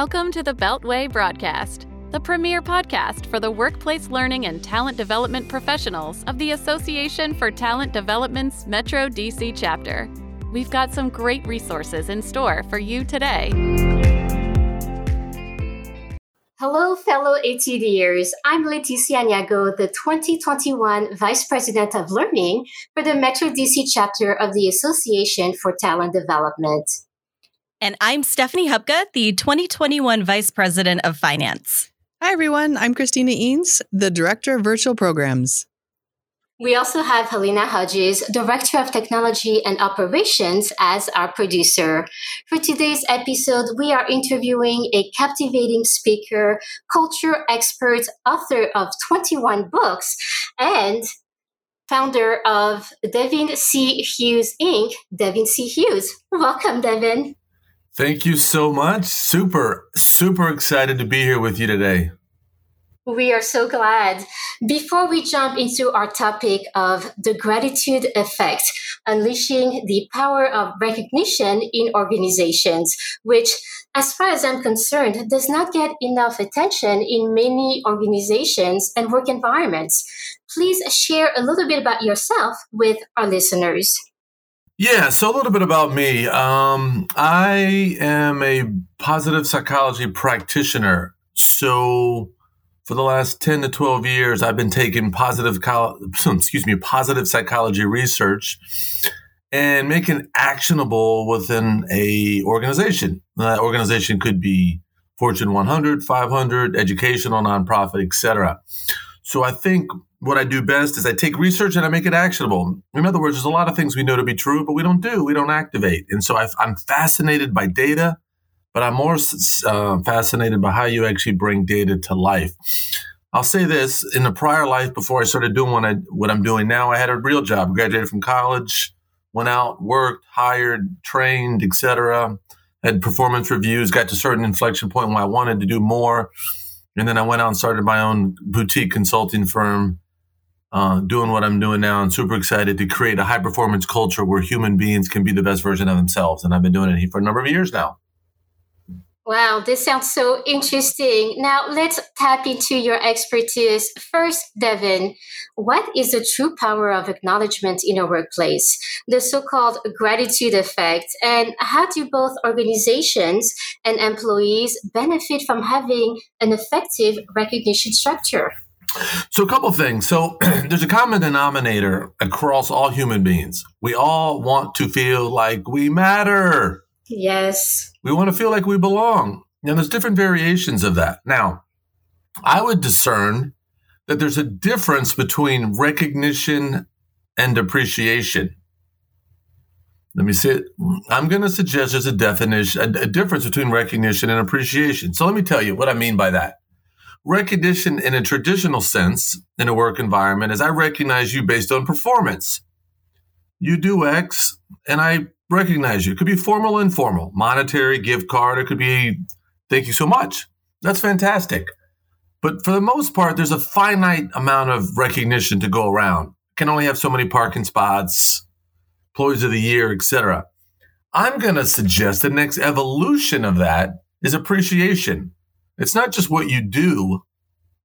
Welcome to the Beltway Broadcast, the premier podcast for the workplace learning and talent development professionals of the Association for Talent Development's Metro DC chapter. We've got some great resources in store for you today. Hello, fellow ATDers. I'm Leticia Niago, the 2021 Vice President of Learning for the Metro DC chapter of the Association for Talent Development. And I'm Stephanie Hupka, the 2021 Vice President of Finance. Hi, everyone. I'm Christina Eanes, the Director of Virtual Programs. We also have Helena Hodges, Director of Technology and Operations, as our producer. For today's episode, we are interviewing a captivating speaker, culture expert, author of 21 books, and founder of Devin C. Hughes Inc., Devin C. Hughes. Welcome, Devin. Thank you so much. Super, super excited to be here with you today. We are so glad. Before we jump into our topic of the gratitude effect, unleashing the power of recognition in organizations, which, as far as I'm concerned, does not get enough attention in many organizations and work environments. Please share a little bit about yourself with our listeners. Yeah, so a little bit about me. Um, I am a positive psychology practitioner. So for the last 10 to 12 years, I've been taking positive, excuse me, positive psychology research and making actionable within a organization. That organization could be Fortune 100, 500, educational, nonprofit, etc. So I think what I do best is I take research and I make it actionable. In other words, there's a lot of things we know to be true, but we don't do, we don't activate. And so i am fascinated by data, but I'm more uh, fascinated by how you actually bring data to life. I'll say this: in a prior life, before I started doing what, I, what I'm doing now, I had a real job. Graduated from college, went out, worked, hired, trained, etc. Had performance reviews, got to a certain inflection point where I wanted to do more, and then I went out and started my own boutique consulting firm uh, doing what I'm doing now and super excited to create a high performance culture where human beings can be the best version of themselves. And I've been doing it for a number of years now. Wow, this sounds so interesting. Now let's tap into your expertise. First, Devin, what is the true power of acknowledgement in a workplace? The so called gratitude effect, and how do both organizations and employees benefit from having an effective recognition structure? So, a couple things. So, there's a common denominator across all human beings. We all want to feel like we matter. Yes. We want to feel like we belong. And there's different variations of that. Now, I would discern that there's a difference between recognition and appreciation. Let me see. I'm going to suggest there's a definition, a, a difference between recognition and appreciation. So let me tell you what I mean by that. Recognition in a traditional sense in a work environment is I recognize you based on performance. You do X and I recognize you. It could be formal or informal, monetary, gift card. It could be thank you so much. That's fantastic. But for the most part, there's a finite amount of recognition to go around. Can only have so many parking spots, employees of the year, etc. I'm going to suggest the next evolution of that is appreciation. It's not just what you do,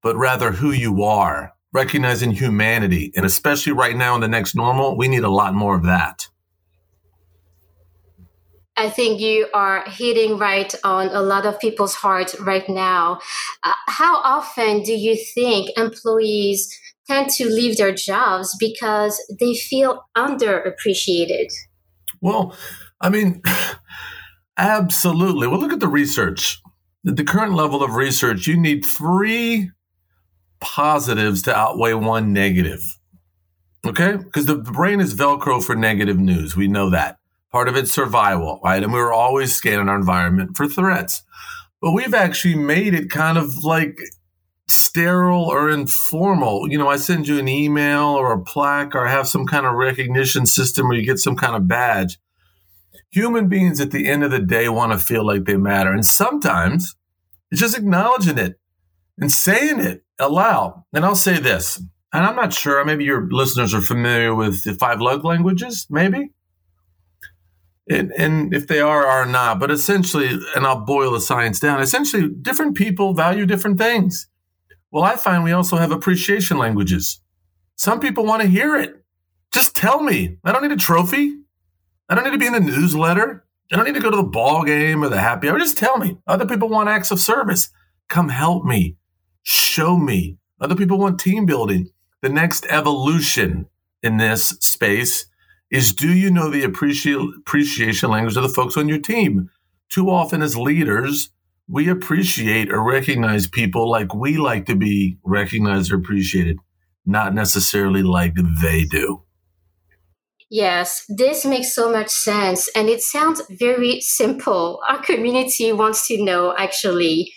but rather who you are, recognizing humanity. And especially right now in the next normal, we need a lot more of that. I think you are hitting right on a lot of people's hearts right now. Uh, how often do you think employees tend to leave their jobs because they feel underappreciated? Well, I mean, absolutely. Well, look at the research the current level of research, you need three positives to outweigh one negative. Okay? Because the brain is Velcro for negative news. We know that. Part of it's survival, right? And we were always scanning our environment for threats. But we've actually made it kind of like sterile or informal. You know, I send you an email or a plaque or have some kind of recognition system where you get some kind of badge human beings at the end of the day want to feel like they matter. And sometimes it's just acknowledging it and saying it aloud. And I'll say this, and I'm not sure, maybe your listeners are familiar with the five love languages, maybe. and, and if they are are not but essentially and i'll boil the science down essentially different people value different things well i find we also have appreciation languages some people want to hear it just tell me i don't need a trophy i don't need to be in the newsletter. I don't need to go to the ball game or the happy hour. Just tell me. Other people want acts of service. Come help me. Show me. Other people want team building. The next evolution in this space is do you know the appreci- appreciation language of the folks on your team? Too often, as leaders, we appreciate or recognize people like we like to be recognized or appreciated, not necessarily like they do. Yes, this makes so much sense. And it sounds very simple. Our community wants to know actually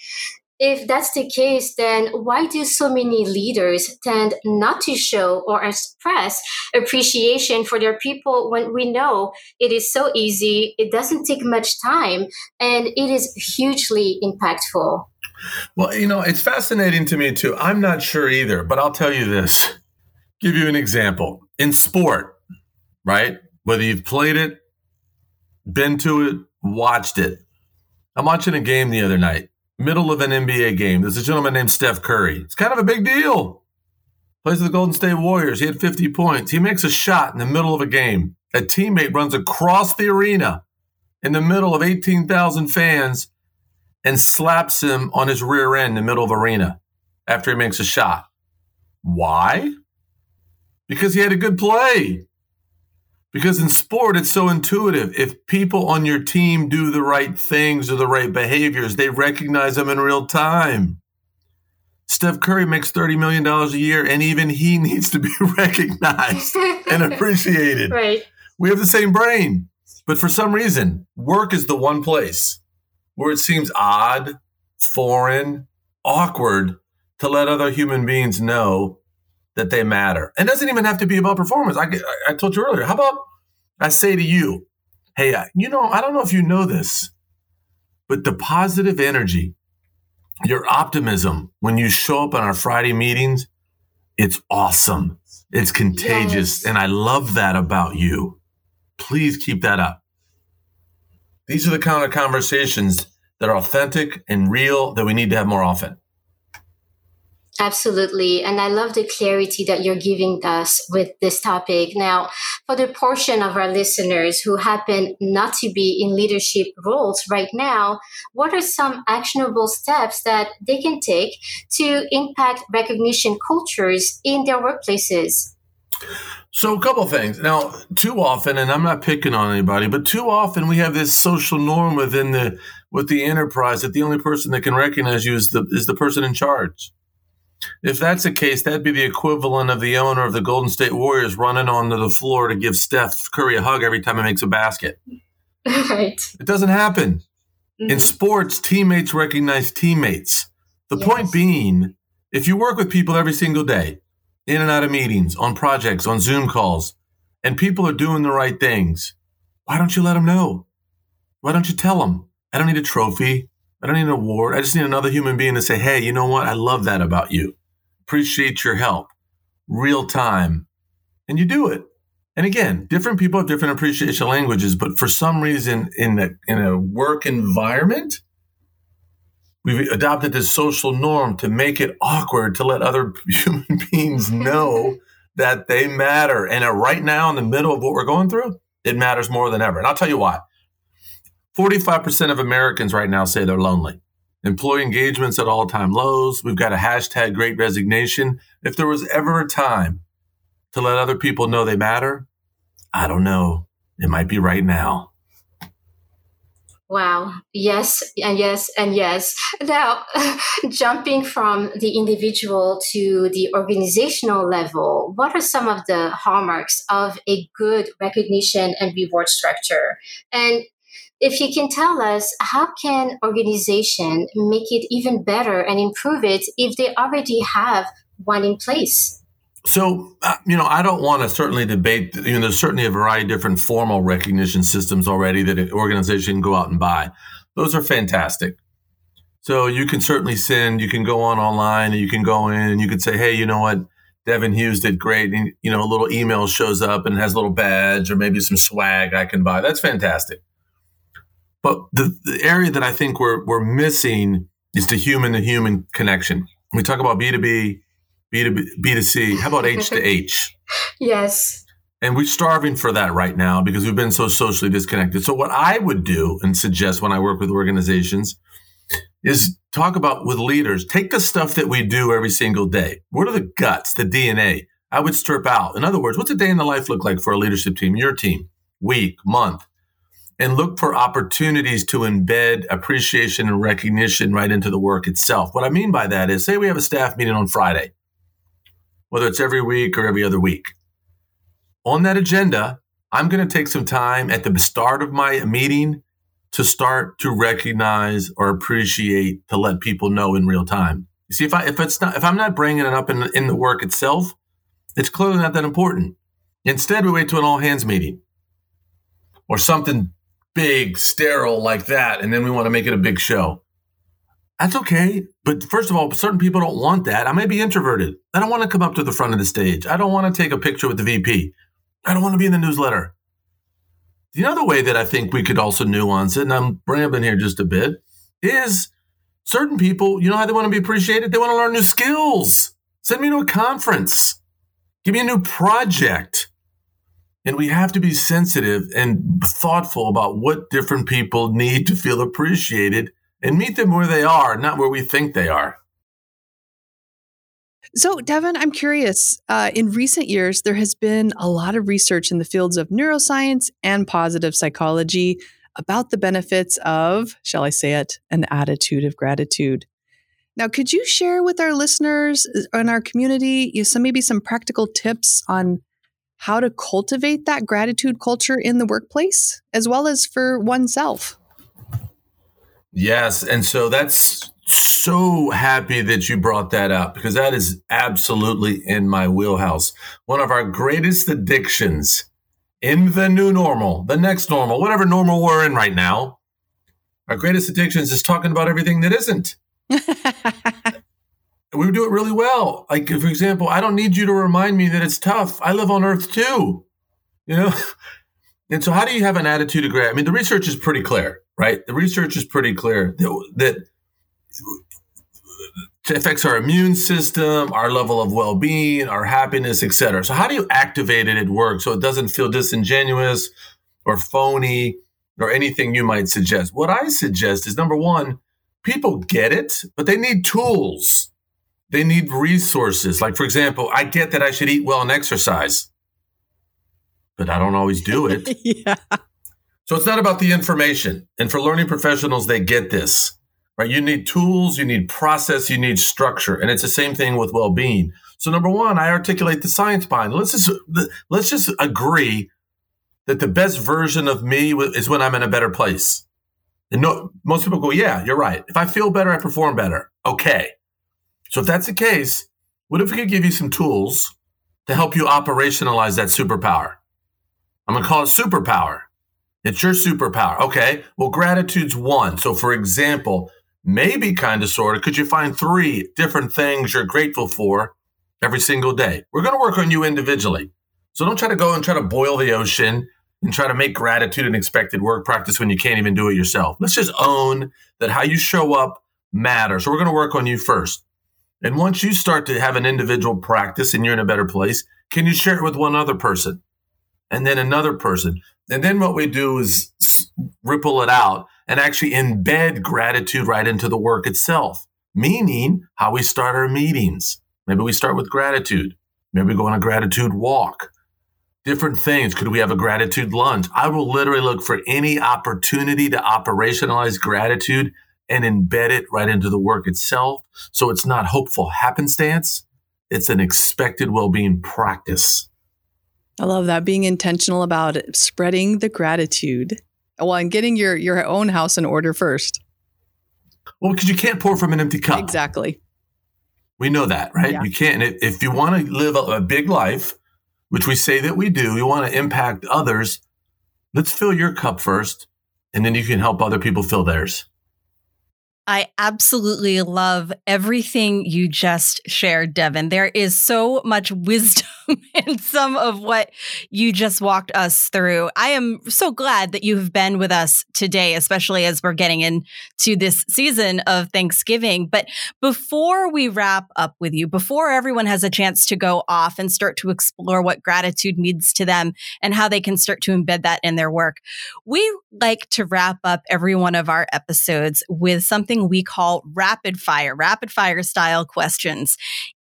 if that's the case, then why do so many leaders tend not to show or express appreciation for their people when we know it is so easy, it doesn't take much time, and it is hugely impactful? Well, you know, it's fascinating to me too. I'm not sure either, but I'll tell you this. Give you an example. In sport, right? Whether you've played it, been to it, watched it. I'm watching a game the other night middle of an NBA game. There's a gentleman named Steph Curry. It's kind of a big deal. Plays the Golden State Warriors. He had 50 points. He makes a shot in the middle of a game. A teammate runs across the arena in the middle of 18,000 fans and slaps him on his rear end in the middle of the arena after he makes a shot. Why? Because he had a good play. Because in sport, it's so intuitive. If people on your team do the right things or the right behaviors, they recognize them in real time. Steph Curry makes $30 million a year, and even he needs to be recognized and appreciated. Right. We have the same brain. But for some reason, work is the one place where it seems odd, foreign, awkward to let other human beings know that they matter. It doesn't even have to be about performance. I, I told you earlier. How about I say to you, hey, you know, I don't know if you know this, but the positive energy, your optimism when you show up on our Friday meetings, it's awesome. It's contagious. Yes. And I love that about you. Please keep that up. These are the kind of conversations that are authentic and real that we need to have more often. Absolutely. And I love the clarity that you're giving us with this topic. Now, for the portion of our listeners who happen not to be in leadership roles right now, what are some actionable steps that they can take to impact recognition cultures in their workplaces? So, a couple things. Now, too often, and I'm not picking on anybody, but too often we have this social norm within the with the enterprise that the only person that can recognize you is the is the person in charge. If that's the case, that'd be the equivalent of the owner of the Golden State Warriors running onto the floor to give Steph Curry a hug every time he makes a basket. Right. It doesn't happen. Mm-hmm. In sports, teammates recognize teammates. The yes. point being, if you work with people every single day, in and out of meetings, on projects, on Zoom calls, and people are doing the right things, why don't you let them know? Why don't you tell them? I don't need a trophy. I don't need an award. I just need another human being to say, hey, you know what? I love that about you. Appreciate your help. Real time. And you do it. And again, different people have different appreciation languages, but for some reason in a, in a work environment, we've adopted this social norm to make it awkward to let other human beings know that they matter. And right now, in the middle of what we're going through, it matters more than ever. And I'll tell you why. 45% of Americans right now say they're lonely. Employee engagement's at all time lows. We've got a hashtag great resignation. If there was ever a time to let other people know they matter, I don't know. It might be right now. Wow. Yes, and yes, and yes. Now, jumping from the individual to the organizational level, what are some of the hallmarks of a good recognition and reward structure? And if you can tell us how can organization make it even better and improve it if they already have one in place so uh, you know i don't want to certainly debate you know there's certainly a variety of different formal recognition systems already that an organization can go out and buy those are fantastic so you can certainly send you can go on online and you can go in and you can say hey you know what Devin Hughes did great. And, you know, a little email shows up and has a little badge or maybe some swag I can buy. That's fantastic. But the, the area that I think we're, we're missing is the human to human connection. We talk about B2B, B2B, B2C. How about H to H? Yes. And we're starving for that right now because we've been so socially disconnected. So, what I would do and suggest when I work with organizations is talk about with leaders, take the stuff that we do every single day. What are the guts, the DNA? I would strip out. In other words, what's a day in the life look like for a leadership team, your team, week, month? And look for opportunities to embed appreciation and recognition right into the work itself. What I mean by that is, say we have a staff meeting on Friday, whether it's every week or every other week. On that agenda, I'm going to take some time at the start of my meeting to start to recognize or appreciate to let people know in real time. You see, if I if it's not if I'm not bringing it up in in the work itself, it's clearly not that important. Instead, we wait to an all hands meeting or something big, sterile like that, and then we want to make it a big show. That's okay. But first of all, certain people don't want that. I may be introverted. I don't want to come up to the front of the stage. I don't want to take a picture with the VP. I don't want to be in the newsletter. The other way that I think we could also nuance it, and I'm rambling here just a bit, is certain people, you know how they want to be appreciated? They want to learn new skills. Send me to a conference. Give me a new project. And we have to be sensitive and thoughtful about what different people need to feel appreciated and meet them where they are, not where we think they are. So, Devin, I'm curious. Uh, in recent years, there has been a lot of research in the fields of neuroscience and positive psychology about the benefits of, shall I say it, an attitude of gratitude. Now, could you share with our listeners and our community you know, some maybe some practical tips on how to cultivate that gratitude culture in the workplace as well as for oneself? Yes, and so that's so happy that you brought that up because that is absolutely in my wheelhouse. One of our greatest addictions in the new normal, the next normal, whatever normal we're in right now, our greatest addictions is talking about everything that isn't. we do it really well. Like, for example, I don't need you to remind me that it's tough. I live on Earth too, you know? And so, how do you have an attitude of gratitude? I mean, the research is pretty clear, right? The research is pretty clear that, that affects our immune system, our level of well-being, our happiness, etc. So, how do you activate it at work so it doesn't feel disingenuous or phony or anything you might suggest? What I suggest is number one, people get it, but they need tools. They need resources. Like, for example, I get that I should eat well and exercise, but I don't always do it. yeah. So it's not about the information. And for learning professionals, they get this, right? You need tools, you need process, you need structure. And it's the same thing with well-being. So number one, I articulate the science behind it. Let's just, let's just agree that the best version of me is when I'm in a better place. And no, most people go, yeah, you're right. If I feel better, I perform better. Okay. So if that's the case, what if we could give you some tools to help you operationalize that superpower? I'm going to call it superpower. It's your superpower. Okay. Well, gratitude's one. So for example, maybe kind of sort of, could you find three different things you're grateful for every single day? We're going to work on you individually. So don't try to go and try to boil the ocean and try to make gratitude an expected work practice when you can't even do it yourself. Let's just own that how you show up matters. So we're going to work on you first. And once you start to have an individual practice and you're in a better place, can you share it with one other person? And then another person. And then what we do is ripple it out and actually embed gratitude right into the work itself, meaning how we start our meetings. Maybe we start with gratitude. Maybe we go on a gratitude walk different things. Could we have a gratitude lunch? I will literally look for any opportunity to operationalize gratitude and embed it right into the work itself. So it's not hopeful happenstance. It's an expected well-being practice. I love that being intentional about it, spreading the gratitude. Well, and getting your your own house in order first. Well, because you can't pour from an empty cup. Exactly. We know that, right? Yeah. You can't. If you want to live a big life, which we say that we do, you want to impact others. Let's fill your cup first, and then you can help other people fill theirs. I absolutely love everything you just shared, Devin. There is so much wisdom in some of what you just walked us through. I am so glad that you have been with us today, especially as we're getting into this season of Thanksgiving. But before we wrap up with you, before everyone has a chance to go off and start to explore what gratitude means to them and how they can start to embed that in their work, we like to wrap up every one of our episodes with something we call rapid fire, rapid fire style questions.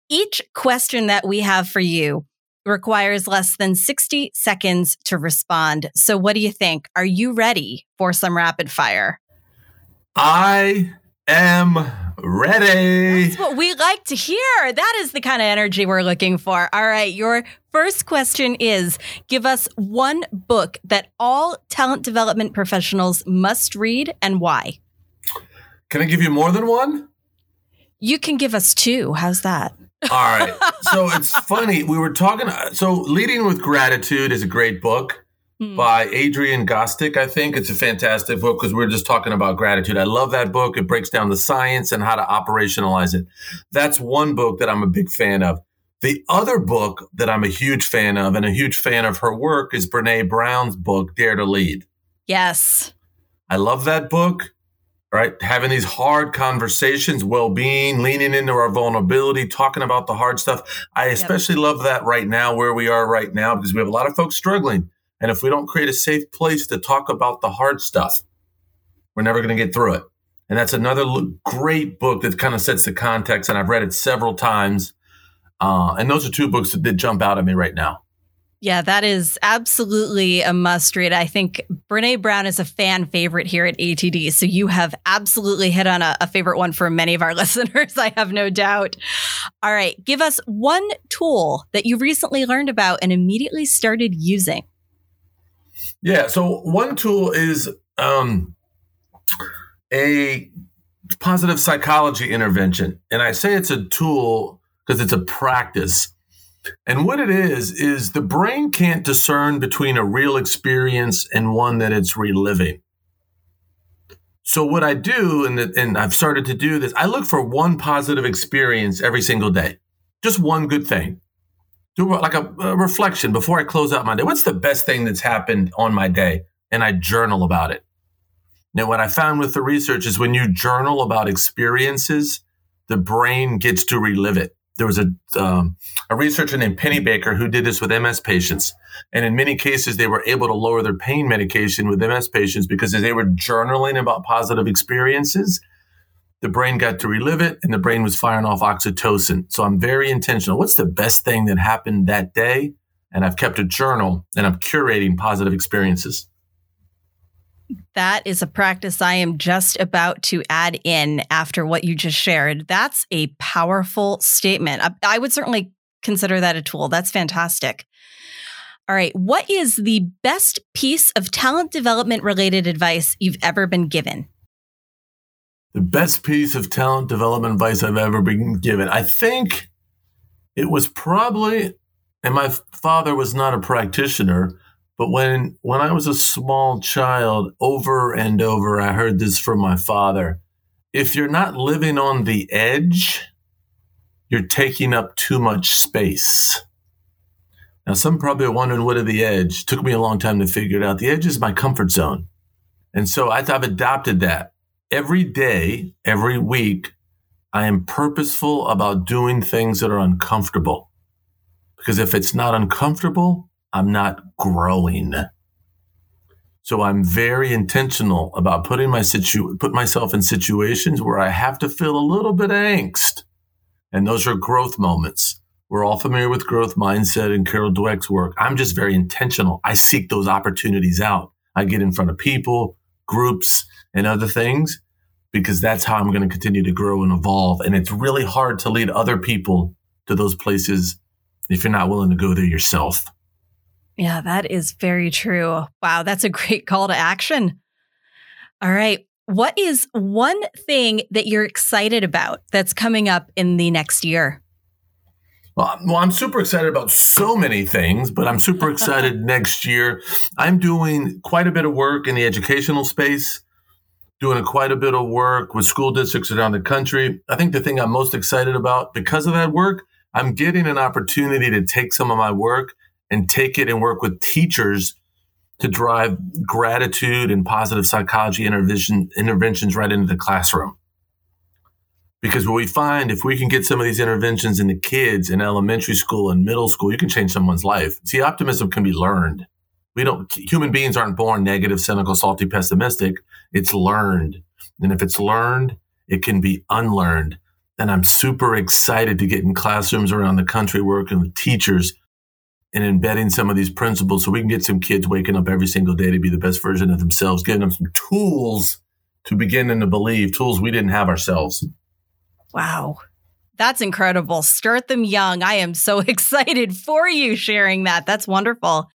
Each question that we have for you requires less than 60 seconds to respond. So, what do you think? Are you ready for some rapid fire? I am ready. That's what we like to hear. That is the kind of energy we're looking for. All right. Your first question is Give us one book that all talent development professionals must read and why. Can I give you more than one? You can give us two. How's that? All right. So it's funny. We were talking. So, Leading with Gratitude is a great book hmm. by Adrian Gostick. I think it's a fantastic book because we are just talking about gratitude. I love that book. It breaks down the science and how to operationalize it. That's one book that I'm a big fan of. The other book that I'm a huge fan of and a huge fan of her work is Brene Brown's book, Dare to Lead. Yes. I love that book right? Having these hard conversations, well being, leaning into our vulnerability, talking about the hard stuff. I especially yep. love that right now, where we are right now, because we have a lot of folks struggling. And if we don't create a safe place to talk about the hard stuff, we're never going to get through it. And that's another great book that kind of sets the context. And I've read it several times. Uh, and those are two books that did jump out at me right now. Yeah, that is absolutely a must read. I think Brene Brown is a fan favorite here at ATD. So you have absolutely hit on a, a, favorite one for many of our listeners, I have no doubt. All right, give us one tool that you recently learned about and immediately started using. Yeah, so one tool is um, a positive psychology intervention. And I say it's a tool because it's a practice and what it is, is the brain can't discern between a real experience and one that it's reliving. So what I do, and, and I've started to do this, I look for one positive experience every single day, just one good thing. Do like a, a reflection before I close out my day. What's the best thing that's happened on my day? And I journal about it. Now, what I found with the research is when you journal about experiences, the brain gets to relive it there was a um, a researcher named Pennebaker who did this with MS patients, and in many cases they were able to lower their pain medication with MS patients because as they were journaling about positive experiences, the brain got to relive it, and the brain was firing off oxytocin. So I'm very intentional. What's the best thing that happened that day? And I've kept a journal, and I'm curating positive experiences. That is a practice I am just about to add in after what you just shared. That's a powerful statement. I, I would certainly consider that a tool. That's fantastic. All right. What is the best piece of talent development related advice you've ever been given? The best piece of talent development advice I've ever been given. I think it was probably, and my father was not a practitioner, but when when I was a small child, over and over I heard this from my father. If you're not living on the edge, you're taking up too much space. Now, some probably are wondering what are the edge. It took me a long time to figure it out. The edge is my comfort zone. And so I've adopted that. Every day, every week, I am purposeful about doing things that are uncomfortable. Because if it's not uncomfortable, I'm not growing. So I'm very intentional about putting my situ- put myself in situations where I have to feel a little bit angst. And those are growth moments. We're all familiar with growth mindset and Carol Dweck's work. I'm just very intentional. I seek those opportunities out. I get in front of people, groups, and other things because that's how I'm going to continue to grow and evolve. And it's really hard to lead other people to those places if you're not willing to go there yourself. Yeah, that is very true. Wow, that's a great call to action. All right. What is one thing that you're excited about that's coming up in the next year? Well, well, I'm super excited about so many things, but I'm super excited next year. I'm doing quite a bit of work in the educational space, doing quite a bit of work with school districts around the country. I think the thing I'm most excited about because of that work, I'm getting an opportunity to take some of my work and take it and work with teachers to drive gratitude and positive psychology intervention, interventions right into the classroom. Because what we find, if we can get some of these interventions into kids in elementary school and middle school, you can change someone's life. See, optimism can be learned. We don't, human beings aren't born negative, cynical, salty, pessimistic. It's learned. And if it's learned, it can be unlearned. And I'm super excited to get in classrooms around the country working with teachers and embedding some of these principles so we can get some kids waking up every single day to be the best version of themselves, giving them some tools to begin and to believe, tools we didn't have ourselves. Wow. That's incredible. Start them young. I am so excited for you sharing that. That's wonderful.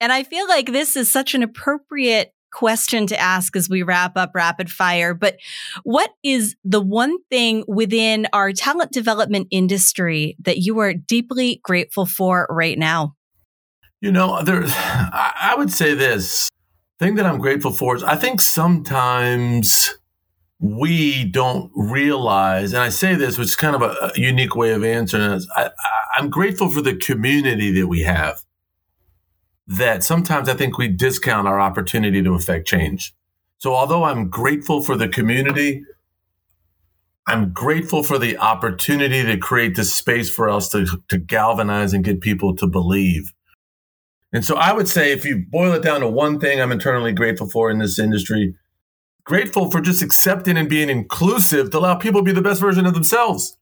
And I feel like this is such an appropriate question to ask as we wrap up rapid fire. But what is the one thing within our talent development industry that you are deeply grateful for right now? You know, there, I would say this thing that I'm grateful for is I think sometimes we don't realize, and I say this, which is kind of a, unique way of answering this. I, I'm grateful for the community that we have. That sometimes I think we discount our opportunity to affect change. So, although I'm grateful for the community, I'm grateful for the opportunity to create this space for us to, to galvanize and get people to believe. And so I would say if you boil it down to one thing I'm internally grateful for in this industry, grateful for just accepting and being inclusive to allow people to be the best version of themselves.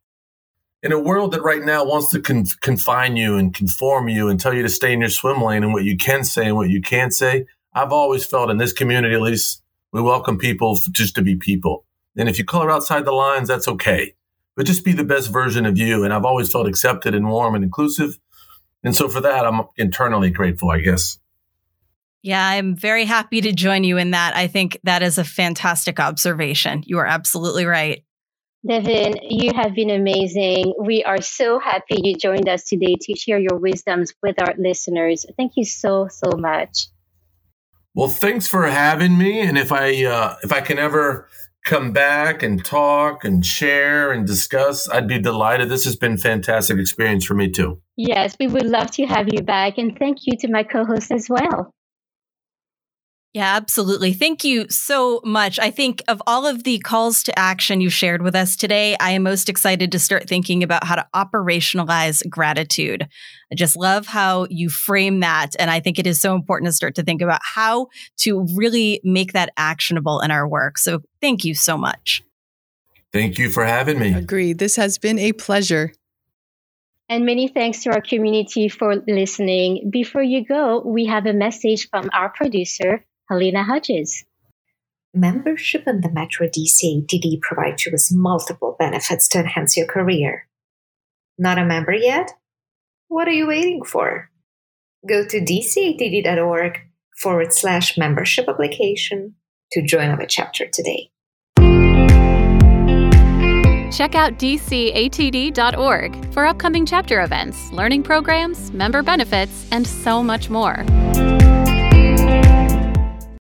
In a world that right now wants to con- confine you and conform you and tell you to stay in your swim lane and what you can say and what you can't say, I've always felt in this community, at least, we welcome people just to be people. And if you color outside the lines, that's okay. But just be the best version of you. And I've always felt accepted and warm and inclusive. And so for that, I'm internally grateful, I guess. Yeah, I'm very happy to join you in that. I think that is a fantastic observation. You are absolutely right. Devin, you have been amazing. We are so happy you joined us today to share your wisdoms with our listeners. Thank you so so much. Well, thanks for having me. And if I uh, if I can ever come back and talk and share and discuss, I'd be delighted. This has been a fantastic experience for me too. Yes, we would love to have you back, and thank you to my co-host as well. Yeah, absolutely. Thank you so much. I think of all of the calls to action you shared with us today, I am most excited to start thinking about how to operationalize gratitude. I just love how you frame that. And I think it is so important to start to think about how to really make that actionable in our work. So thank you so much. Thank you for having me. Agreed. This has been a pleasure. And many thanks to our community for listening. Before you go, we have a message from our producer, Helena Hodges. Membership in the Metro DC ATD provides you with multiple benefits to enhance your career. Not a member yet? What are you waiting for? Go to dcatd.org forward slash membership application to join our chapter today. Check out dcatd.org for upcoming chapter events, learning programs, member benefits, and so much more.